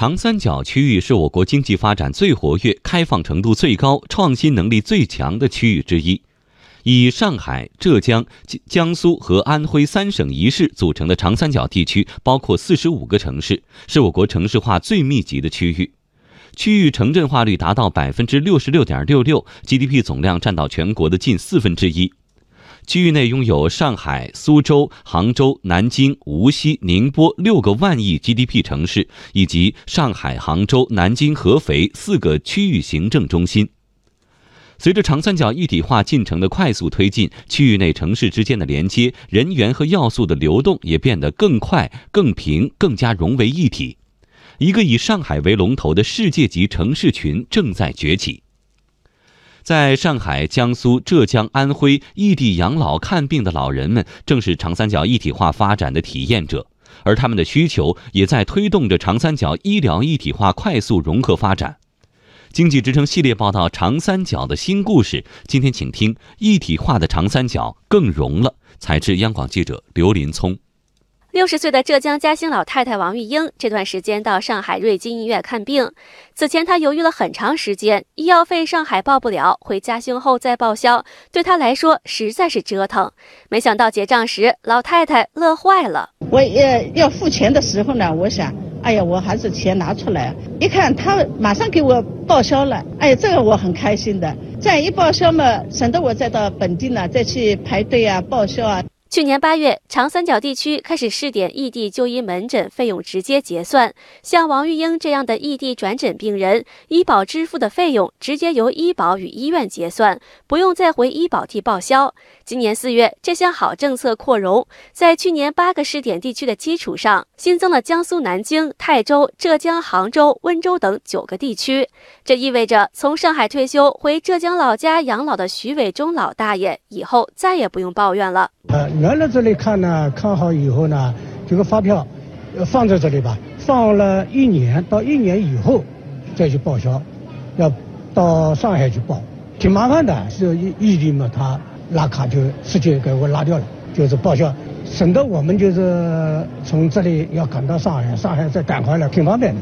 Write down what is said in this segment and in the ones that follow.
长三角区域是我国经济发展最活跃、开放程度最高、创新能力最强的区域之一。以上海、浙江、江苏和安徽三省一市组成的长三角地区，包括四十五个城市，是我国城市化最密集的区域，区域城镇化率达到百分之六十六点六六，GDP 总量占到全国的近四分之一。区域内拥有上海、苏州、杭州、南京、无锡、宁波六个万亿 GDP 城市，以及上海、杭州、南京、合肥四个区域行政中心。随着长三角一体化进程的快速推进，区域内城市之间的连接、人员和要素的流动也变得更快、更平、更加融为一体。一个以上海为龙头的世界级城市群正在崛起。在上海、江苏、浙江、安徽异地养老看病的老人们，正是长三角一体化发展的体验者，而他们的需求也在推动着长三角医疗一体化快速融合发展。经济之声系列报道《长三角的新故事》，今天请听一体化的长三角更融了。采自央广记者刘林聪。六十岁的浙江嘉兴老太太王玉英，这段时间到上海瑞金医院看病。此前她犹豫了很长时间，医药费上海报不了，回嘉兴后再报销，对她来说实在是折腾。没想到结账时，老太太乐坏了。我也要付钱的时候呢，我想，哎呀，我还是钱拿出来。一看他马上给我报销了，哎呀，这个我很开心的。这样一报销嘛，省得我再到本地呢再去排队啊，报销啊。去年八月，长三角地区开始试点异地就医门诊费用直接结算。像王玉英这样的异地转诊病人，医保支付的费用直接由医保与医院结算，不用再回医保地报销。今年四月，这项好政策扩容，在去年八个试点地区的基础上，新增了江苏南京、泰州、浙江杭州、温州等九个地区。这意味着，从上海退休回浙江老家养老的徐伟忠老大爷，以后再也不用抱怨了。来了这里看呢，看好以后呢，这个发票放在这里吧，放了一年到一年以后再去报销，要到上海去报，挺麻烦的。是异地嘛，他拉卡就直接给我拉掉了，就是报销，省得我们就是从这里要赶到上海，上海再赶回来，挺方便的。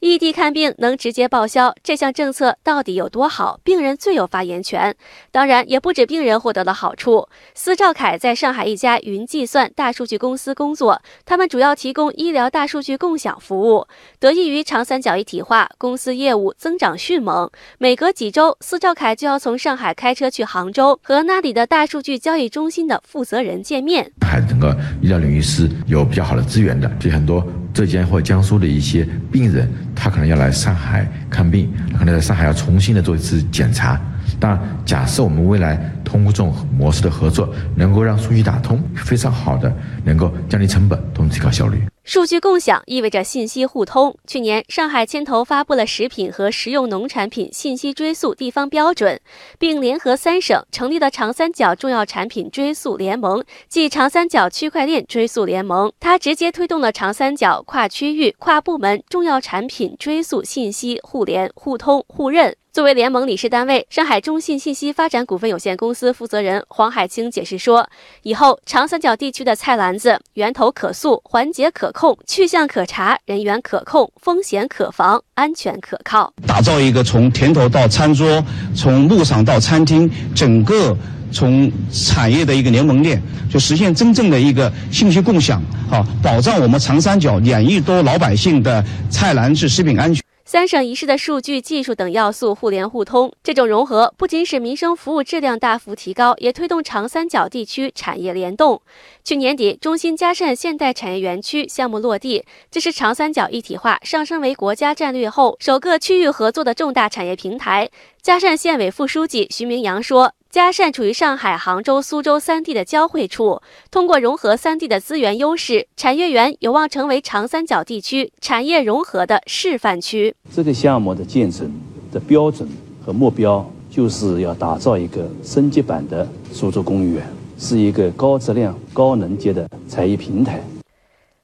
异地看病能直接报销，这项政策到底有多好？病人最有发言权。当然，也不止病人获得了好处。司兆凯在上海一家云计算大数据公司工作，他们主要提供医疗大数据共享服务。得益于长三角一体化，公司业务增长迅猛。每隔几周，司兆凯就要从上海开车去杭州，和那里的大数据交易中心的负责人见面。还整个医疗领域是有比较好的资源的，就很多浙江或江苏的一些病人。他可能要来上海看病，可能在上海要重新的做一次检查。当然，假设我们未来通过这种模式的合作，能够让数据打通，是非常好的，能够降低成本，同时提高效率。数据共享意味着信息互通。去年，上海牵头发布了食品和食用农产品信息追溯地方标准，并联合三省成立了长三角重要产品追溯联盟，即长三角区块链追溯联盟。它直接推动了长三角跨区域、跨部门重要产品追溯信息互联互通互认。作为联盟理事单位，上海中信信息发展股份有限公司负责人黄海清解释说：“以后长三角地区的菜篮子源头可溯、环节可控、去向可查、人员可控、风险可防、安全可靠，打造一个从田头到餐桌、从路上到餐厅，整个从产业的一个联盟链，就实现真正的一个信息共享，啊，保障我们长三角两亿多老百姓的菜篮子食品安全。”三省一市的数据、技术等要素互联互通，这种融合不仅使民生服务质量大幅提高，也推动长三角地区产业联动。去年底，中心嘉善现代产业园区项目落地，这是长三角一体化上升为国家战略后首个区域合作的重大产业平台。嘉善县委副书记徐明阳说。嘉善处于上海、杭州、苏州三地的交汇处，通过融合三地的资源优势，产业园有望成为长三角地区产业融合的示范区。这个项目的建成的标准和目标，就是要打造一个升级版的苏州工业园，是一个高质量、高能级的产业平台。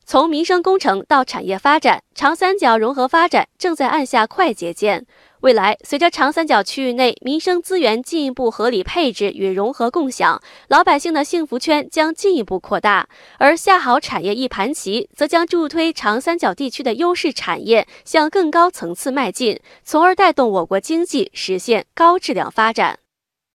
从民生工程到产业发展，长三角融合发展正在按下快捷键。未来，随着长三角区域内民生资源进一步合理配置与融合共享，老百姓的幸福圈将进一步扩大。而下好产业一盘棋，则将助推长三角地区的优势产业向更高层次迈进，从而带动我国经济实现高质量发展。